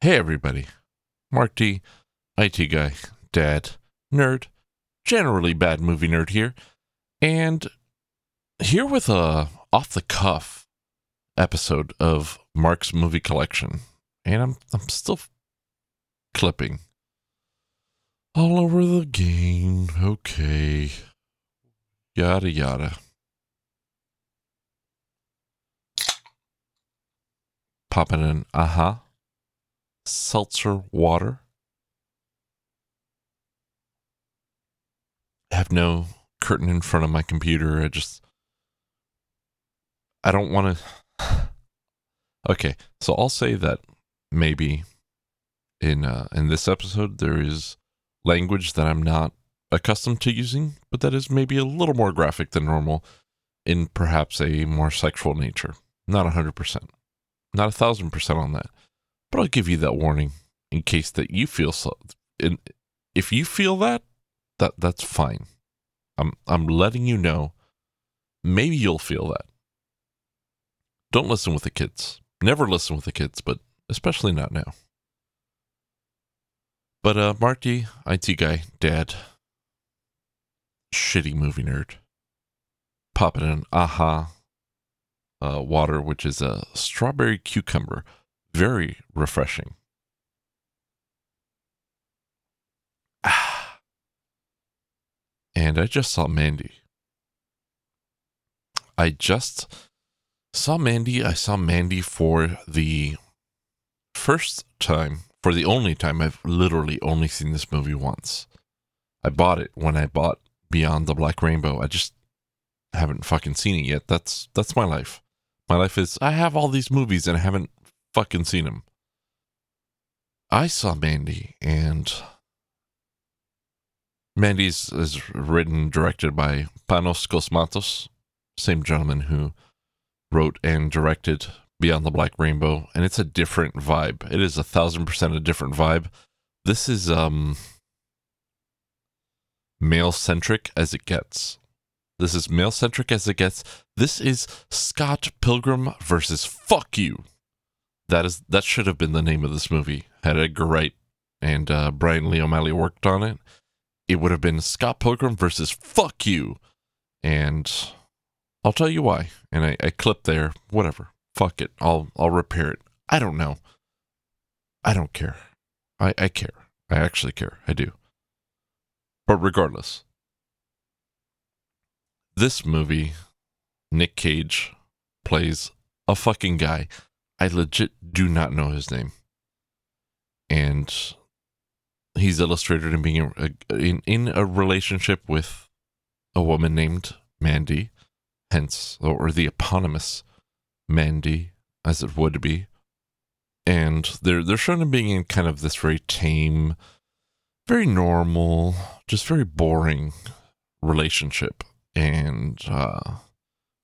Hey, everybody. Mark D, IT guy, dad, nerd, generally bad movie nerd here, and here with a off the cuff episode of Mark's movie collection. And I'm I'm still clipping all over the game. Okay. Yada yada. Popping in aha. Seltzer water. I have no curtain in front of my computer. I just I don't want to Okay, so I'll say that maybe in uh, in this episode there is language that I'm not accustomed to using, but that is maybe a little more graphic than normal in perhaps a more sexual nature. Not a hundred percent, not a thousand percent on that, but I'll give you that warning in case that you feel so. In, if you feel that, that that's fine. I'm I'm letting you know. Maybe you'll feel that. Don't listen with the kids. Never listen with the kids, but especially not now. But uh Mark D, IT guy, dad, shitty movie nerd, popping in aha uh, water, which is a strawberry cucumber, very refreshing. Ah. And I just saw Mandy. I just saw Mandy. I saw Mandy for the first time, for the only time I've literally only seen this movie once. I bought it when I bought Beyond the Black Rainbow. I just haven't fucking seen it yet. That's that's my life. My life is I have all these movies and I haven't fucking seen him. I saw Mandy and Mandy's is written directed by Panos Cosmatos, same gentleman who wrote and directed Beyond the Black Rainbow, and it's a different vibe. It is a thousand percent a different vibe. This is um male centric as it gets. This is male centric as it gets. This is Scott Pilgrim versus Fuck You. That is that should have been the name of this movie. Had Edgar Wright and uh, Brian Lee O'Malley worked on it, it would have been Scott Pilgrim versus Fuck You. And I'll tell you why. And I, I clipped there. Whatever. Fuck it. I'll I'll repair it. I don't know. I don't care. I, I care. I actually care. I do. But regardless, this movie, Nick Cage plays a fucking guy. I legit do not know his name. And he's illustrated in being a, in, in a relationship with a woman named Mandy, hence, or the eponymous Mandy, as it would be. And they're they're shown in being in kind of this very tame, very normal, just very boring relationship. And uh,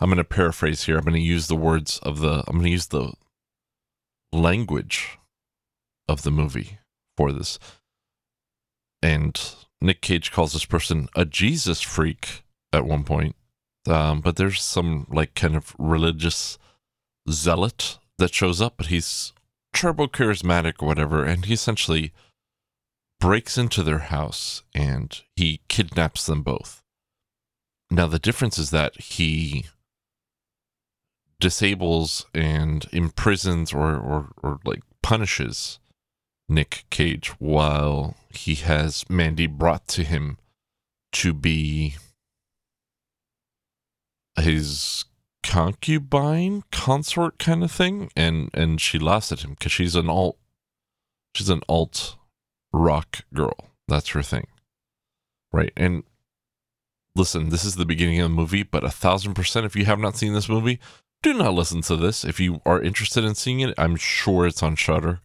I'm going to paraphrase here. I'm going to use the words of the. I'm going to use the language of the movie for this. And Nick Cage calls this person a Jesus freak at one point. Um, but there's some like kind of religious zealot that shows up, but he's turbo charismatic or whatever, and he essentially breaks into their house and he kidnaps them both. Now the difference is that he disables and imprisons or, or, or like punishes Nick Cage while he has Mandy brought to him to be his concubine consort kind of thing and and she laughs at him because she's an alt she's an alt rock girl. That's her thing. Right and listen this is the beginning of the movie but a thousand percent if you have not seen this movie do not listen to this if you are interested in seeing it i'm sure it's on Shudder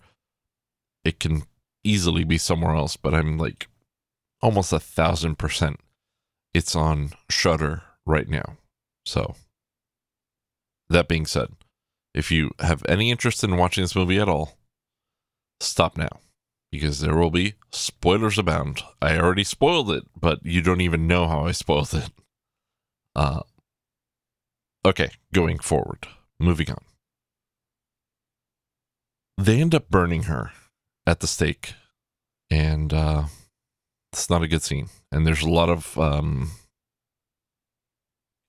it can easily be somewhere else but i'm like almost a thousand percent it's on Shudder right now so that being said, if you have any interest in watching this movie at all, stop now because there will be spoilers abound. I already spoiled it, but you don't even know how I spoiled it. Uh, okay, going forward, moving on. They end up burning her at the stake, and uh, it's not a good scene. And there's a lot of, um,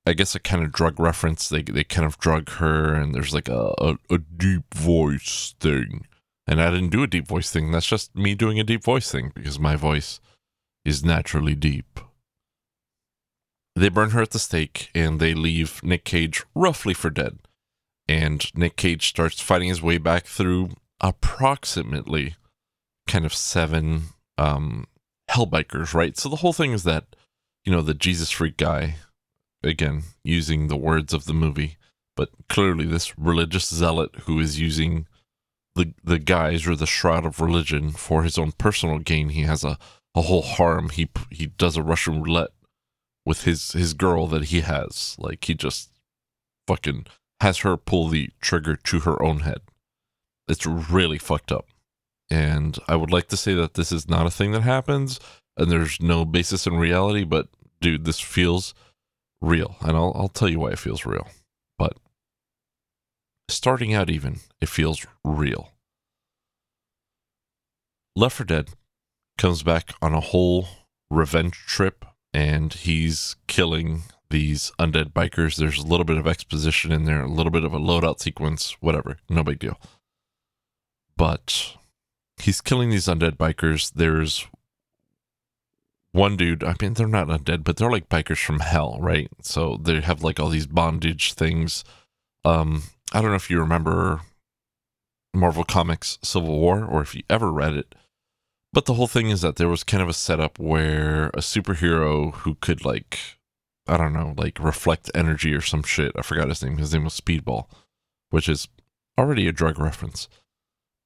I guess, a kind of drug reference. They they kind of drug her, and there's like a, a, a deep voice thing. And I didn't do a deep voice thing. That's just me doing a deep voice thing because my voice is naturally deep. They burn her at the stake and they leave Nick Cage roughly for dead. And Nick Cage starts fighting his way back through approximately kind of seven um, Hellbikers, right? So the whole thing is that, you know, the Jesus freak guy, again, using the words of the movie, but clearly this religious zealot who is using the the guise or the shroud of religion for his own personal gain. He has a, a whole harem. He he does a Russian roulette with his his girl that he has. Like he just fucking has her pull the trigger to her own head. It's really fucked up. And I would like to say that this is not a thing that happens and there's no basis in reality, but dude, this feels real. And I'll I'll tell you why it feels real. But starting out even, it feels real. Left 4 Dead comes back on a whole revenge trip and he's killing these undead bikers. There's a little bit of exposition in there, a little bit of a loadout sequence, whatever, no big deal. But he's killing these undead bikers. There's one dude, I mean, they're not undead, but they're like bikers from hell, right? So they have like all these bondage things. Um, I don't know if you remember Marvel Comics Civil War or if you ever read it. But the whole thing is that there was kind of a setup where a superhero who could like I don't know, like reflect energy or some shit. I forgot his name. His name was Speedball, which is already a drug reference.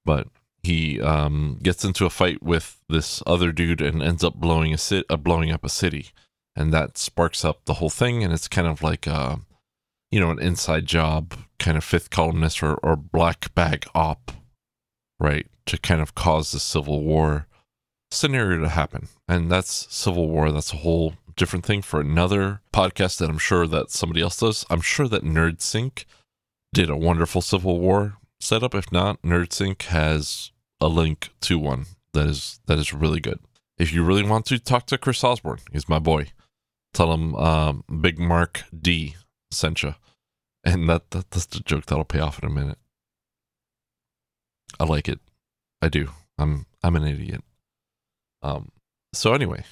But he um, gets into a fight with this other dude and ends up blowing a sit, uh, blowing up a city, and that sparks up the whole thing. And it's kind of like a, you know, an inside job, kind of fifth columnist or, or black bag op, right, to kind of cause the civil war scenario to happen. And that's Civil War. That's a whole different thing for another podcast that I'm sure that somebody else does. I'm sure that NerdSync did a wonderful Civil War setup. If not, NerdSync has a link to one that is that is really good. If you really want to talk to Chris Osborne, he's my boy. Tell him um, Big Mark D sent you. And that, that that's the joke that'll pay off in a minute. I like it. I do. I'm I'm an idiot. Um, so anyway,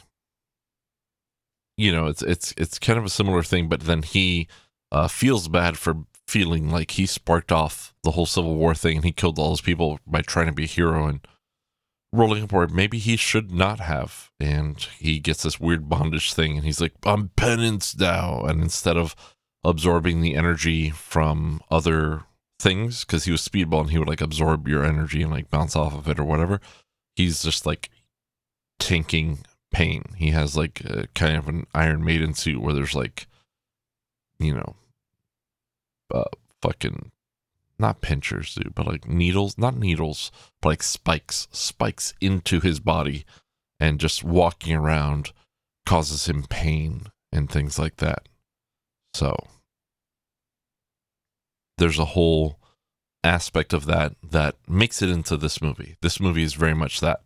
you know, it's it's it's kind of a similar thing, but then he uh, feels bad for feeling like he sparked off the whole Civil War thing and he killed all those people by trying to be a hero and rolling up where maybe he should not have. And he gets this weird bondage thing and he's like, I'm penance now. And instead of absorbing the energy from other things, because he was speedball and he would like absorb your energy and like bounce off of it or whatever, he's just like tanking pain. He has like a, kind of an Iron Maiden suit where there's like, you know, uh, fucking not pinchers, dude, but like needles, not needles, but like spikes, spikes into his body, and just walking around causes him pain and things like that. So there's a whole aspect of that that makes it into this movie. This movie is very much that.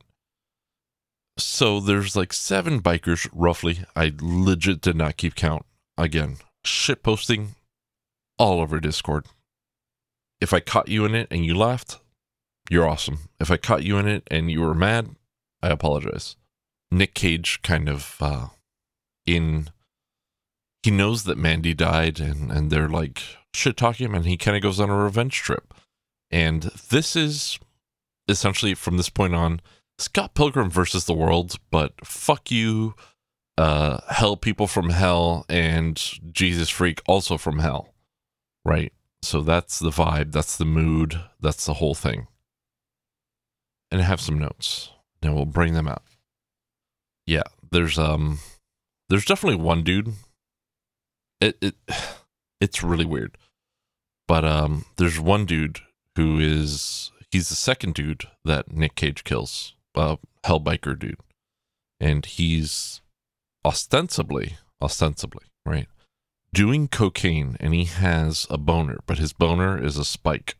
So there's like seven bikers roughly. I legit did not keep count. Again, shit posting all over Discord. If I caught you in it and you laughed, you're awesome. If I caught you in it and you were mad, I apologize. Nick Cage kind of uh in he knows that Mandy died and and they're like shit talking and he kind of goes on a revenge trip. And this is essentially from this point on Scott Pilgrim versus the world, but fuck you, uh, hell people from hell and Jesus freak also from hell, right? So that's the vibe, that's the mood, that's the whole thing. And I have some notes. Now we'll bring them out. Yeah, there's um, there's definitely one dude. It it it's really weird, but um, there's one dude who is he's the second dude that Nick Cage kills uh, Hellbiker dude, and he's ostensibly, ostensibly, right, doing cocaine, and he has a boner, but his boner is a spike,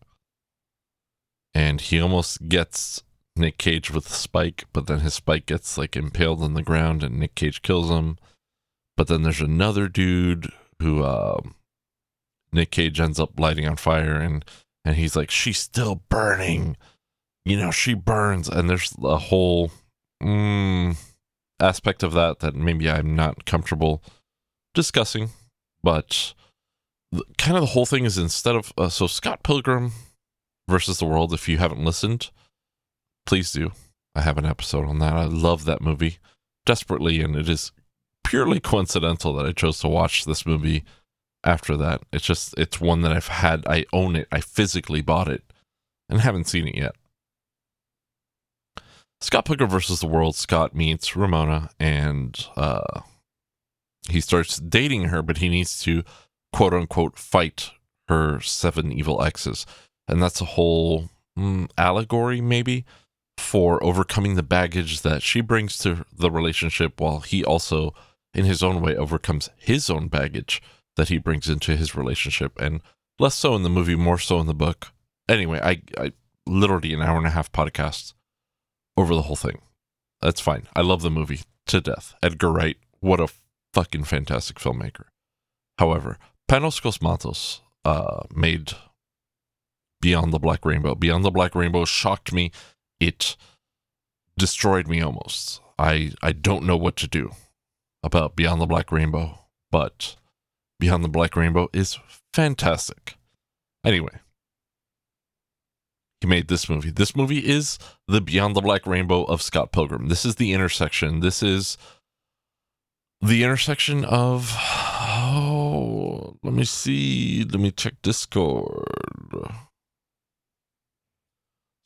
and he almost gets Nick Cage with a Spike, but then his Spike gets like impaled on the ground and Nick Cage kills him. But then there's another dude who uh, Nick Cage ends up lighting on fire and and he's like, she's still burning. You know, she burns. And there's a whole mm, aspect of that that maybe I'm not comfortable discussing. But kind of the whole thing is instead of uh, so Scott Pilgrim versus the World. If you haven't listened, please do. I have an episode on that. I love that movie desperately, and it is purely coincidental that I chose to watch this movie after that. It's just it's one that I've had. I own it. I physically bought it, and haven't seen it yet. Scott Pilgrim versus the World. Scott meets Ramona, and uh, he starts dating her, but he needs to quote unquote fight her seven evil exes. And that's a whole mm, allegory, maybe, for overcoming the baggage that she brings to the relationship while he also, in his own way, overcomes his own baggage that he brings into his relationship. And less so in the movie, more so in the book. Anyway, I, I literally an hour and a half podcast over the whole thing. That's fine. I love the movie to death. Edgar Wright, what a fucking fantastic filmmaker. However, Panos Cosmatos uh, made Beyond the Black Rainbow. Beyond the Black Rainbow shocked me. It destroyed me almost. I I don't know what to do about Beyond the Black Rainbow, but Beyond the Black Rainbow is fantastic. Anyway, made this movie. This movie is the Beyond the Black Rainbow of Scott Pilgrim. This is the intersection. This is the intersection of oh, let me see. Let me check Discord.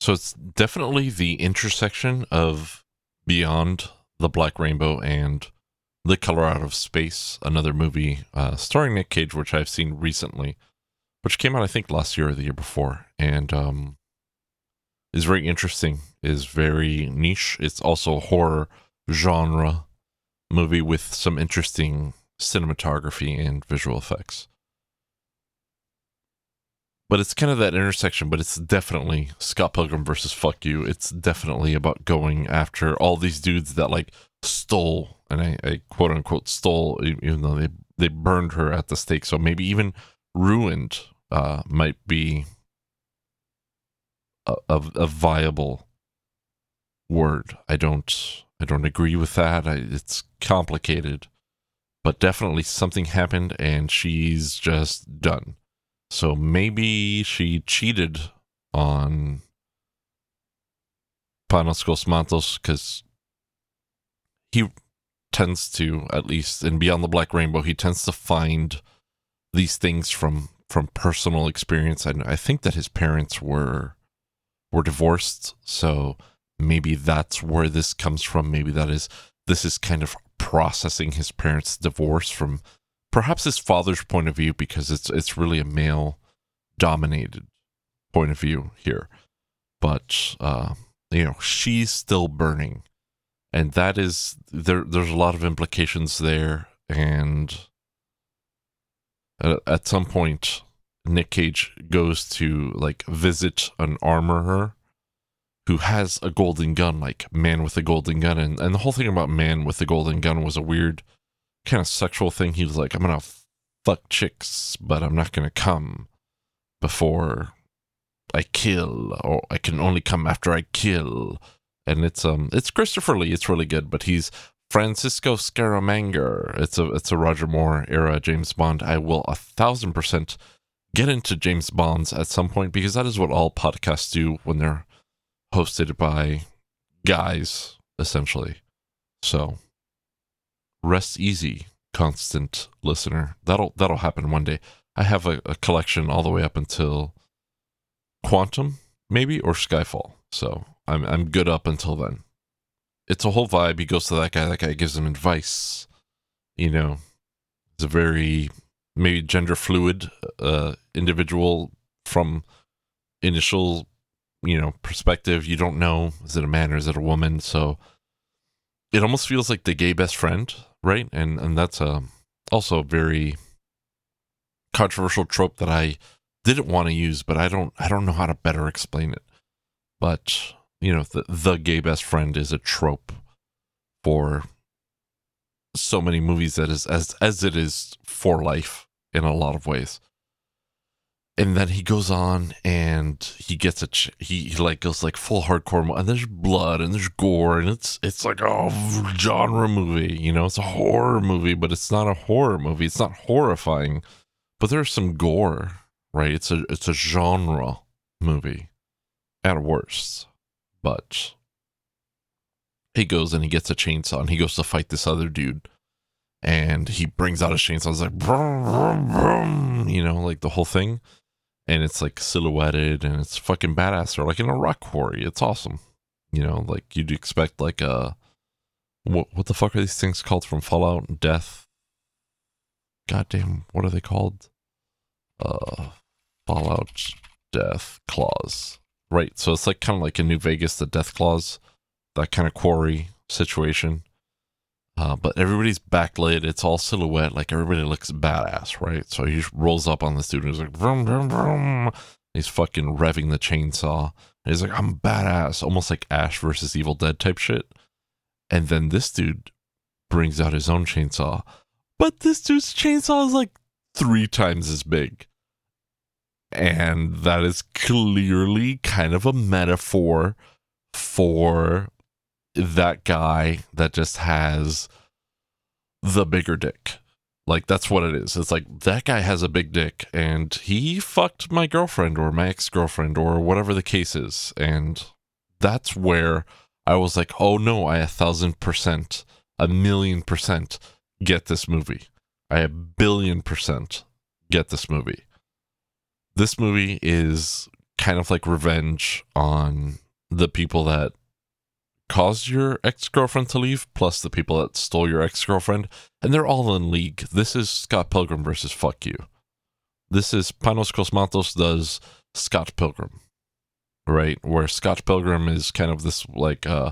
So it's definitely the intersection of Beyond the Black Rainbow and The Color Out of Space, another movie uh, starring Nick Cage, which I've seen recently, which came out I think last year or the year before, and um, is very interesting. is very niche. It's also a horror genre movie with some interesting cinematography and visual effects. But it's kind of that intersection, but it's definitely Scott Pilgrim versus Fuck You. It's definitely about going after all these dudes that like stole, and I, I quote unquote stole, even though they, they burned her at the stake. So maybe even ruined uh, might be a, a, viable word. I don't I don't agree with that. I, it's complicated, but definitely something happened and she's just done. So maybe she cheated on Panos Cosmatos because he tends to, at least in Beyond the Black Rainbow, he tends to find these things from from personal experience. And I think that his parents were were divorced, so maybe that's where this comes from. Maybe that is this is kind of processing his parents' divorce from perhaps his father's point of view because it's it's really a male dominated point of view here. But uh you know she's still burning. And that is there there's a lot of implications there. And at, at some point Nick Cage goes to like visit an armorer who has a golden gun like man with a golden gun and, and the whole thing about man with the golden gun was a weird kind of sexual thing. He was like, I'm gonna fuck chicks, but I'm not gonna come before I kill, or I can only come after I kill. And it's um it's Christopher Lee. It's really good, but he's Francisco Scaramanga. It's a it's a Roger Moore era James Bond. I will a thousand percent get into James Bonds at some point because that is what all podcasts do when they're hosted by guys, essentially. So rest easy, constant listener. That'll that'll happen one day. I have a, a collection all the way up until Quantum, maybe, or Skyfall. So I'm I'm good up until then. It's a whole vibe. He goes to that guy. That guy gives him advice. You know, it's a very maybe gender fluid uh, individual from initial you know perspective. You don't know is it a man or is it a woman. So it almost feels like the gay best friend right? And and that's a uh, also a very controversial trope that I didn't want to use, but I don't I don't know how to better explain it. But you know the the gay best friend is a trope for so many movies that is as as it is for life in a lot of ways. And then he goes on and he gets a ch- he, he like goes like full hardcore mo- and there's blood and there's gore and it's it's like a genre movie you know? It's a horror movie but it's not a horror movie. It's not horrifying but there's some gore right? It's a it's a genre movie at worst but he goes and he gets a chainsaw and he goes to fight this other dude. And he brings out a chainsaw. It's like brum, brum, brum, you know like the whole thing. And it's like silhouetted and it's fucking badass. Or like in a rock quarry. It's awesome. You know like you'd expect like a what, what the fuck are these things called from fallout and death? Goddamn what are they called? Uh fallout death claws. Right so it's like kind of like in new vegas the death claws that kind of quarry situation uh, but everybody's backlit. It's all silhouette. Like everybody looks badass, right? So he rolls up on the dude he's like, vroom, vroom, vroom. He's fucking revving the chainsaw. And he's like, I'm badass. Almost like Ash versus Evil Dead type shit. And then this dude brings out his own chainsaw. But this dude's chainsaw is like three times as big. And that is clearly kind of a metaphor for that guy that just has the bigger dick. Like that's what it is. It's like that guy has a big dick and he fucked my girlfriend or my ex-girlfriend or whatever the case is. And that's where I was like, oh no, I a thousand percent, a million percent get this movie. I a billion percent get this movie. This movie is kind of like revenge on the people that caused your ex girlfriend to leave, plus the people that stole your ex girlfriend, and they're all in league. This is Scott Pilgrim versus Fuck You. This is Panos Cosmatos does Scott Pilgrim, right? Where Scott Pilgrim is kind of this like uh,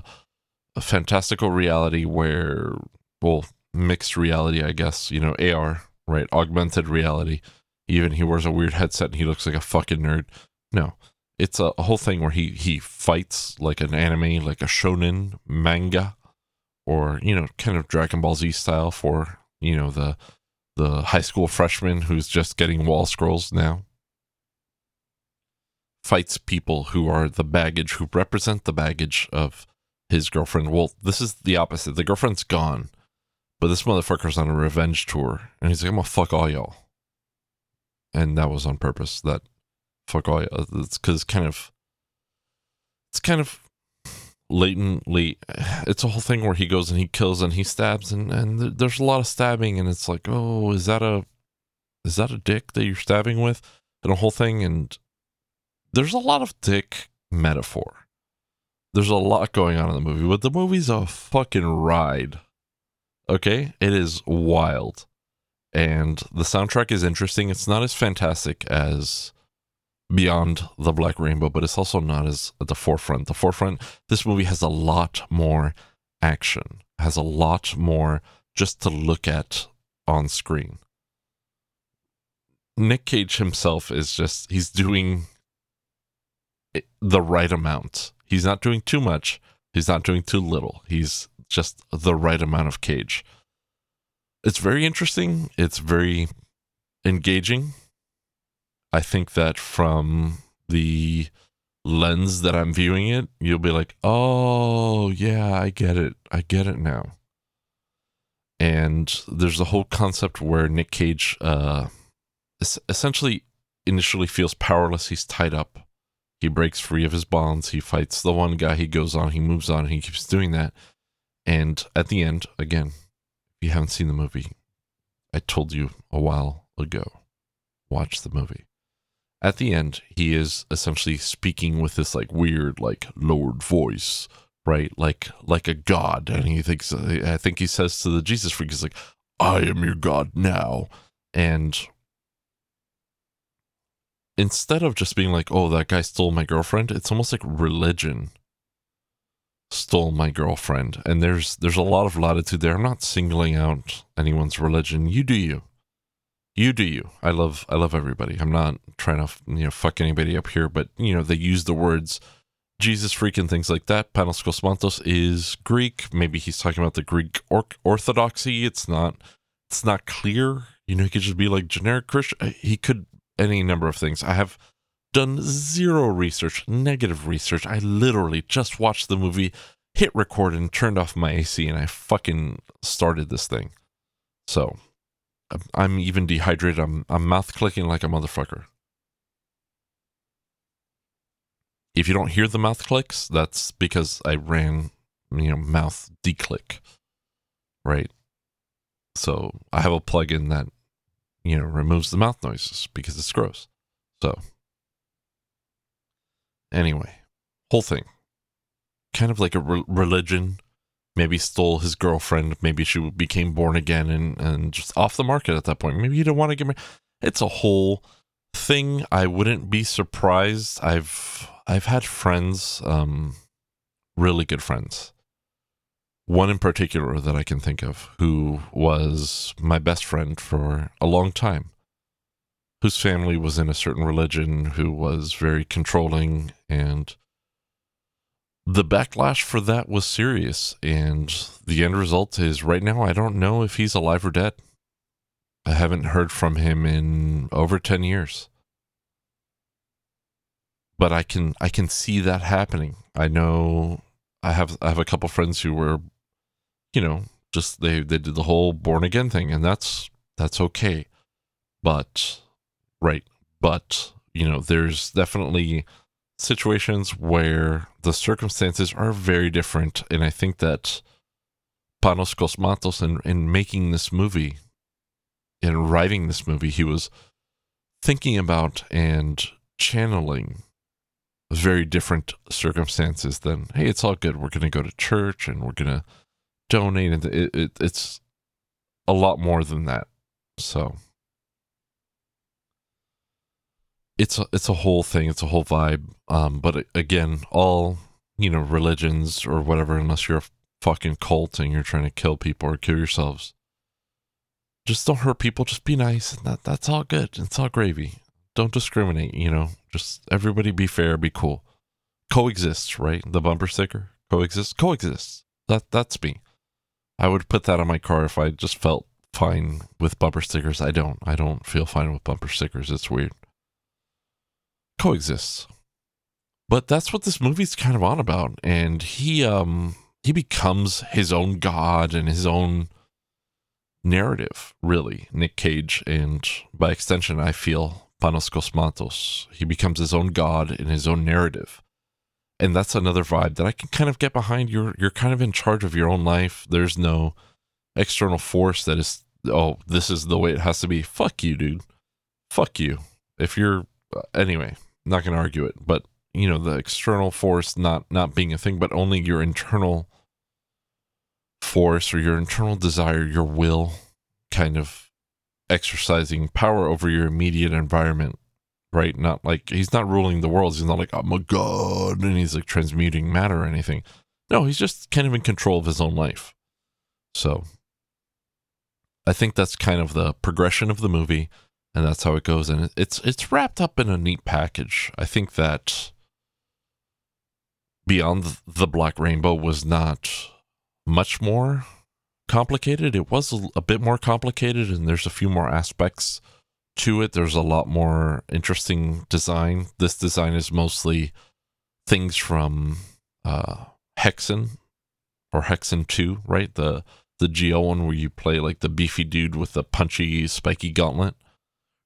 a fantastical reality where, well, mixed reality, I guess, you know, AR, right? Augmented reality. Even he wears a weird headset and he looks like a fucking nerd. No, it's a, whole thing where he he fights like an anime, like a shonen manga, or you know, kind of Dragon Ball Z style for you know the the high school freshman who's just getting wall scrolls now. Fights people who are the baggage, who represent the baggage of his girlfriend. Well, this is the opposite. The girlfriend's gone, but this motherfucker's on a revenge tour, and he's like, "I'm gonna fuck all y'all," and that was on purpose. That fuck all it's because kind of it's kind of latently it's a whole thing where he goes and he kills and he stabs and and there's a lot of stabbing and it's like oh is that a is that a dick that you're stabbing with? And a whole thing and there's a lot of dick metaphor. There's a lot going on in the movie but the movie's a fucking ride. Okay? It is wild. And the soundtrack is interesting. It's not as fantastic as beyond the black rainbow but it's also not as at the forefront. The forefront this movie has a lot more action has a lot more just to look at on screen. Nick cage himself is just he's doing the right amount. He's not doing too much. He's not doing too little. He's just the right amount of cage. It's very interesting. It's very engaging I think that from the lens that I'm viewing it, you'll be like, oh, yeah, I get it. I get it now. And there's a whole concept where Nick Cage uh, essentially initially feels powerless. He's tied up. He breaks free of his bonds. He fights the one guy. He goes on. He moves on. he keeps doing that. And at the end, again, if you haven't seen the movie, I told you a while ago, watch the movie at the end, he is essentially speaking with this like weird, like lowered voice, right? Like like a god, and he thinks I think he says to the Jesus freak, he's like, "I am your god now," and instead of just being like, "Oh, that guy stole my girlfriend," it's almost like religion stole my girlfriend, and there's there's a lot of latitude there. I'm not singling out anyone's religion. You do you you do you. I love I love everybody. I'm not trying to you know fuck anybody up here, but you know they use the words Jesus freaking things like that. Panos Cosmatos is Greek. Maybe he's talking about the Greek or- orthodoxy. It's not. It's not clear. You know, he could just be like generic Christian. Uh, he could any number of things. I have done zero research, negative research. I literally just watched the movie, hit record, and turned off my AC, and I fucking started this thing. So I'm even dehydrated. I'm, I'm mouth clicking like a motherfucker. If you don't hear the mouth clicks, that's because I ran, you know, mouth declick. Right. So I have a plugin that, you know, removes the mouth noises because it's gross. So anyway, whole thing. Kind of like a re- religion. Maybe stole his girlfriend. Maybe she became born again and, and just off the market at that point. Maybe you don't want to get married. It's a whole thing. I wouldn't be surprised. I've I've had friends, um, really good friends. One in particular that I can think of who was my best friend for a long time, whose family was in a certain religion, who was very controlling, and the backlash for that was serious. And the end result is right now, I don't know if he's alive or dead. I haven't heard from him in over 10 years but I can I can see that happening. I know I have I have a couple friends who were, you know, just they they did the whole born again thing, and that's that's okay. But right, but you know, there's definitely situations where the circumstances are very different, and I think that Panos Cosmatos in in making this movie, in writing this movie, he was thinking about and channeling very different circumstances than hey it's all good. We're going to go to church and we're going to donate and it, it, it's a lot more than that. So it's a, it's a whole thing it's a whole vibe um but again all you know religions or whatever unless you're a fucking cult and you're trying to kill people or kill yourselves just don't hurt people just be nice and that that's all good it's all gravy don't discriminate, you know. Just everybody be fair, be cool. Coexist, right? The bumper sticker. Coexist. Coexist. That that's me. I would put that on my car if I just felt fine with bumper stickers. I don't. I don't feel fine with bumper stickers. It's weird. Coexists. But that's what this movie's kind of on about. And he um he becomes his own god and his own narrative, really, Nick Cage, and by extension, I feel Panos Cosmatos. He becomes his own god in his own narrative. And that's another vibe that I can kind of get behind. You're you're kind of in charge of your own life. There's no external force that is oh, this is the way it has to be. Fuck you, dude. Fuck you. If you're uh, not going to argue it, but you know, the external force not not being a thing, but only your internal force or your internal desire, your will kind of exercising power over your immediate environment, right? Not like he's not ruling the world. He's not like, I'm a god and he's like transmuting matter or anything. No, he's just kind of in control of his own life. So I think that's kind of the progression of the movie and that's how it goes and it's it's wrapped up in a neat package. I think that Beyond the Black Rainbow was not much more complicated. It was a, bit more complicated, and there's a few more aspects to it. There's a lot more interesting design. This design is mostly things from uh, Hexen or Hexen 2, right? The the GL one where you play like the beefy dude with the punchy, spiky gauntlet.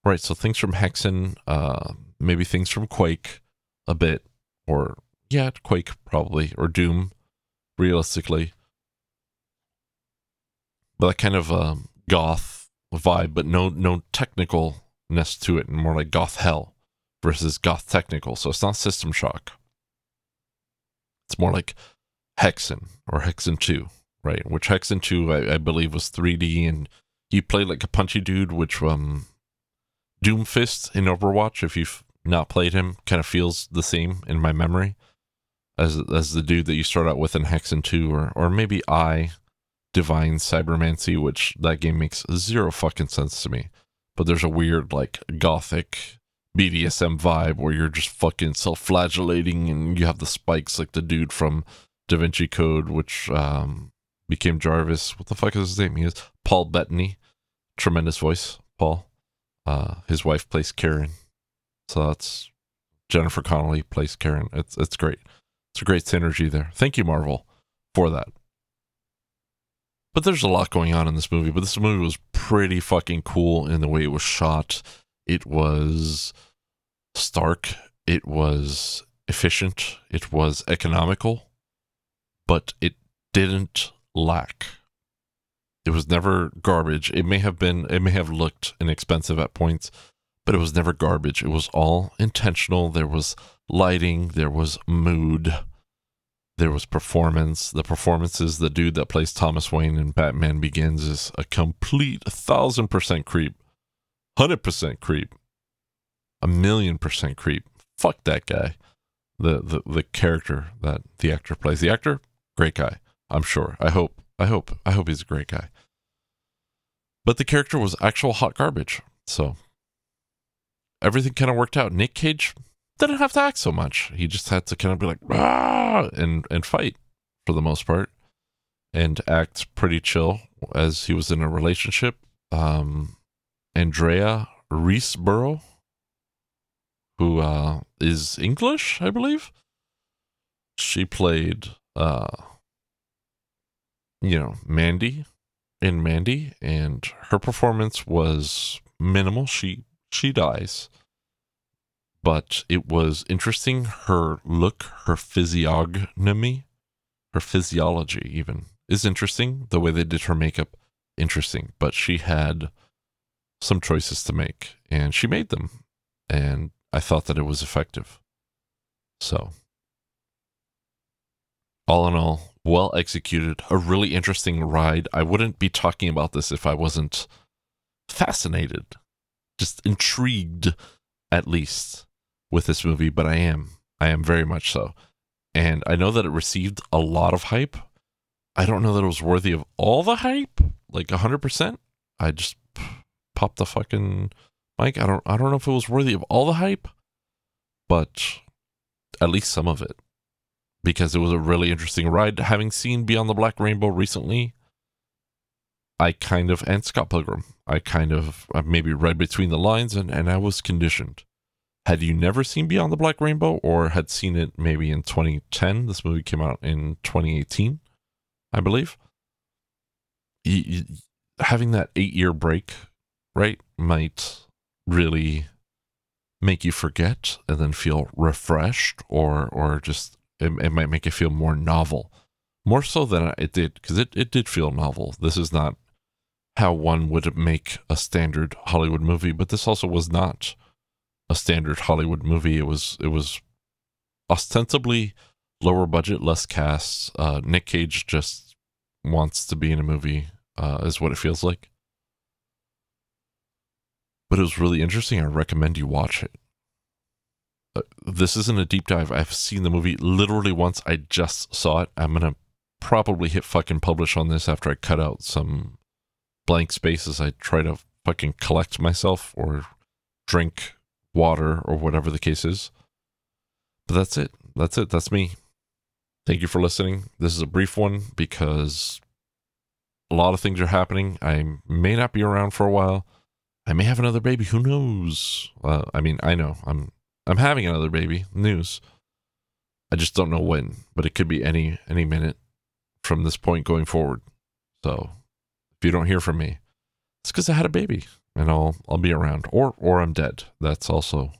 Right, so things from Hexen, uh, maybe things from Quake a bit, or yeah, Quake probably, or Doom, realistically but that kind of um, goth vibe, but no no technicalness to it, and more like goth hell versus goth technical. So it's not System Shock. It's more like Hexen or Hexen Two, right? Which Hexen Two I, I believe was 3D, and you play like a punchy dude, which um, Doomfist in Overwatch, if you've not played him, kind of feels the same in my memory as as the dude that you start out with in Hexen 2 or or maybe E.Y.E Divine Cybermancy, which that game makes zero fucking sense to me. But there's a weird, like, gothic BDSM vibe where you're just fucking self flagellating and you have the spikes like the dude from Da Vinci Code, which um, became Jarvis. What the fuck is his name? He is Paul Bettany. Tremendous voice, Paul. Uh, his wife plays Karen. So that's Jennifer Connelly plays Karen. It's it's great. It's a great synergy there. Thank you, Marvel, for that. But there's a lot going on in this movie. But this movie was pretty fucking cool in the way it was shot. It was stark. It was efficient. It was economical. But it didn't lack. It was never garbage. It may have been, it may have looked inexpensive at points, but it was never garbage. It was all intentional. There was lighting, there was mood, there was performance. The performances, the dude that plays Thomas Wayne in Batman Begins is a complete thousand percent creep, hundred percent creep, a million percent creep. Fuck that guy. The, the the character that the actor plays. The actor, great guy. I'm sure. I hope. I hope. I hope he's a great guy. But the character was actual hot garbage. So everything kind of worked out. Nick Cage didn't have to act so much. He just had to kind of be like and and fight for the most part and act pretty chill as he was in a relationship. Um, Andrea Riseborough, who uh, is English, I believe. She played, uh, you know, Mandy in Mandy, and her performance was minimal. She she dies but it was interesting. Her look, her physiognomy, her physiology, even is interesting. The way they did her makeup, interesting. But she had some choices to make, and she made them. And I thought that it was effective. So, all in all, well executed, a really interesting ride. I wouldn't be talking about this if I wasn't fascinated, just intrigued, at least with this movie, but I am. I am very much so. And I know that it received a lot of hype. I don't know that it was worthy of all the hype, like 100%. I just popped the fucking mic. I don't I don't know if it was worthy of all the hype, but at least some of it. Because it was a really interesting ride. Having seen Beyond the Black Rainbow recently, I kind of and Scott Pilgrim, I kind of uh, maybe read between the lines and, and I was conditioned had you never seen Beyond the Black Rainbow or had seen it maybe in 2010, this movie came out in 2018, I believe. You, you, having that eight year break, right, might really make you forget and then feel refreshed or or just it, it might make it feel more novel more so than it did because it, it did feel novel this is not how one would make a standard hollywood movie but this also was not a standard Hollywood movie. It was it was ostensibly lower budget, less cast. Uh, Nick Cage just wants to be in a movie, uh, is what it feels like. But it was really interesting. I recommend you watch it. Uh, this isn't a deep dive. I've seen the movie literally once. I just saw it. I'm gonna probably hit fucking publish on this after I cut out some blank spaces. I try to fucking collect myself or drink water, or whatever the case is. But that's it. That's it. That's me. Thank you for listening. This is a brief one because a lot of things are happening. I may not be around for a while. I may have another baby. Who knows? Uh, I mean, I know I'm I'm having another baby. News. I just don't know when, but it could be any any minute from this point going forward. So, if you don't hear from me, it's because I had a baby and I'll I'll be around, or or I'm dead. That's also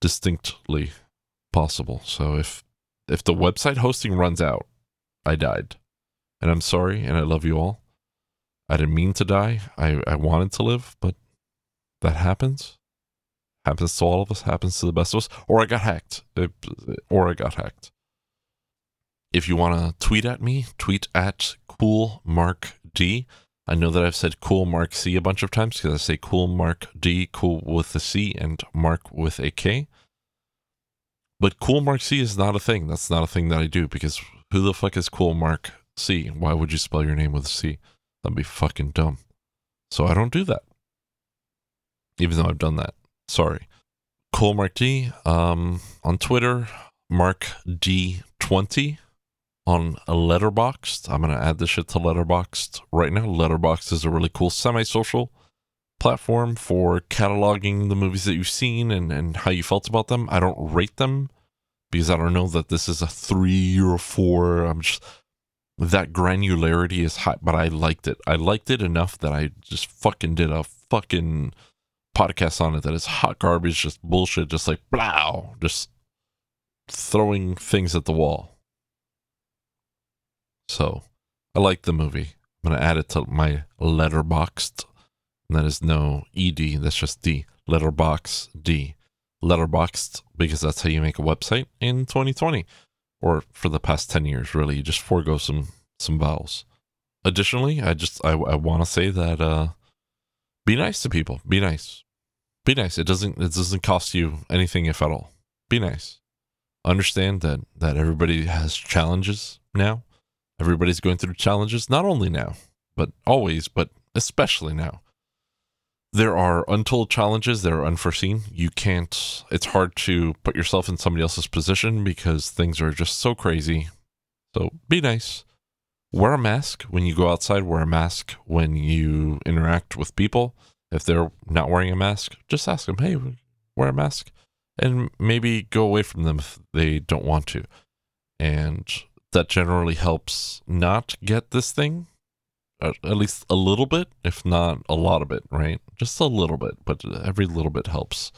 distinctly possible. So if if the website hosting runs out, I died, and I'm sorry, and I love you all. I didn't mean to die. I I wanted to live, but that happens. Happens to all of us. Happens to the best of us. Or I got hacked. Uh, uh, or I got hacked. If you want to tweet at me, tweet at cool mark d. I know that I've said cool Mark C a bunch of times because I say cool Mark D, cool with a C, and Mark with a K. But cool Mark C is not a thing. That's not a thing that I do because who the fuck is cool Mark C? Why would you spell your name with a C? That'd be fucking dumb. So I don't do that. Even though I've done that. Sorry. Cole Mark D. Um, on Twitter, Mark D20 on Letterboxd. I'm gonna add this shit to Letterboxd right now. Letterboxd is a really cool semi-social platform for cataloging the movies that you've seen and, and how you felt about them. I don't rate them because I don't know that this is a three or four. I'm just that granularity is high, but I liked it. I liked it enough that I just fucking did a fucking podcast on it that is hot garbage, just bullshit, just like blow, just throwing things at the wall. So I like the movie. I'm gonna add it to my Letterboxd. And that is no ed. That's just D. Letterbox D. Letterboxd because that's how you make a website in 2020, or for the past 10 years. Really, you just forego some some vowels. Additionally, I just I, I want to say that uh, be nice to people. Be nice. Be nice. It doesn't it doesn't cost you anything if at all. Be nice. Understand that that everybody has challenges now. Everybody's going through challenges not only now, but always, but especially now. There are untold challenges that are unforeseen. You can't it's hard to put yourself in somebody else's position because things are just so crazy. So be nice wear a mask when you go outside, wear a mask when you interact with people. If they're not wearing a mask, just ask them, hey, wear a mask. And maybe go away from them if they don't want to. And that generally helps not get this thing, at least a little bit, if not a lot of it, right? Just a little bit, but every little bit helps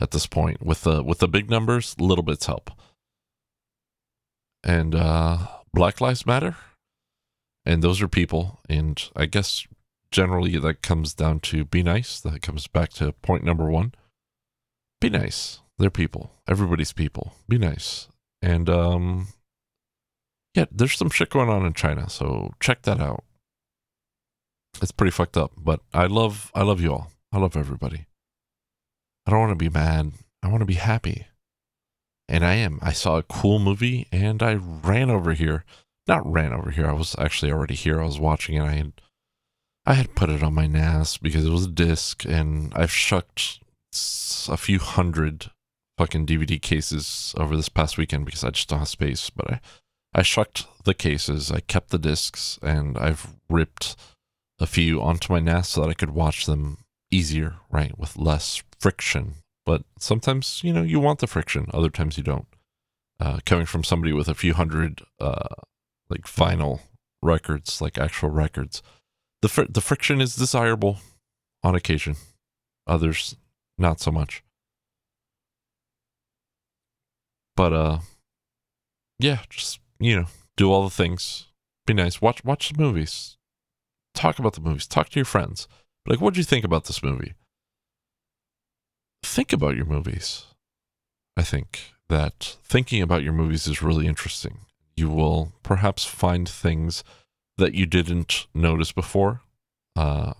at this point. With the with the big numbers, little bits help. And uh Black Lives Matter and those are people and i guess generally that comes down to be nice that comes back to point number one. Be nice. They're people. Everybody's people. Be nice. And um yeah there's some shit going on in china so check that out. It's pretty fucked up but i love i love you all. I love everybody. I don't want to be mad. I want to be happy. And i am. I saw a cool movie and i ran over here not ran over here. I was actually already here. I was watching it. I had I had put it on my NAS because it was a disc, and I've shucked a few hundred fucking DVD cases over this past weekend because I just don't have space. But I I shucked the cases. I kept the discs, and I've ripped a few onto my NAS so that I could watch them easier, right, with less friction. But sometimes, you know, you want the friction. Other times you don't. Uh, coming from somebody with a few hundred uh, like vinyl records, like actual records. The fr- the friction is desirable on occasion. Others not so much. But uh yeah, just you know, do all the things. Be nice. Watch watch the movies. Talk about the movies. Talk to your friends. Like, what do you think about this movie? Think about your movies. I think that thinking about your movies is really interesting you will perhaps find things that you didn't notice before. Uh,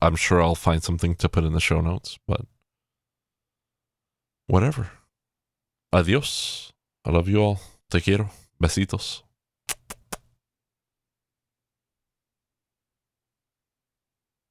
I'm sure I'll find something to put in the show notes, but whatever. Adios. I love you all. Te quiero. Besitos.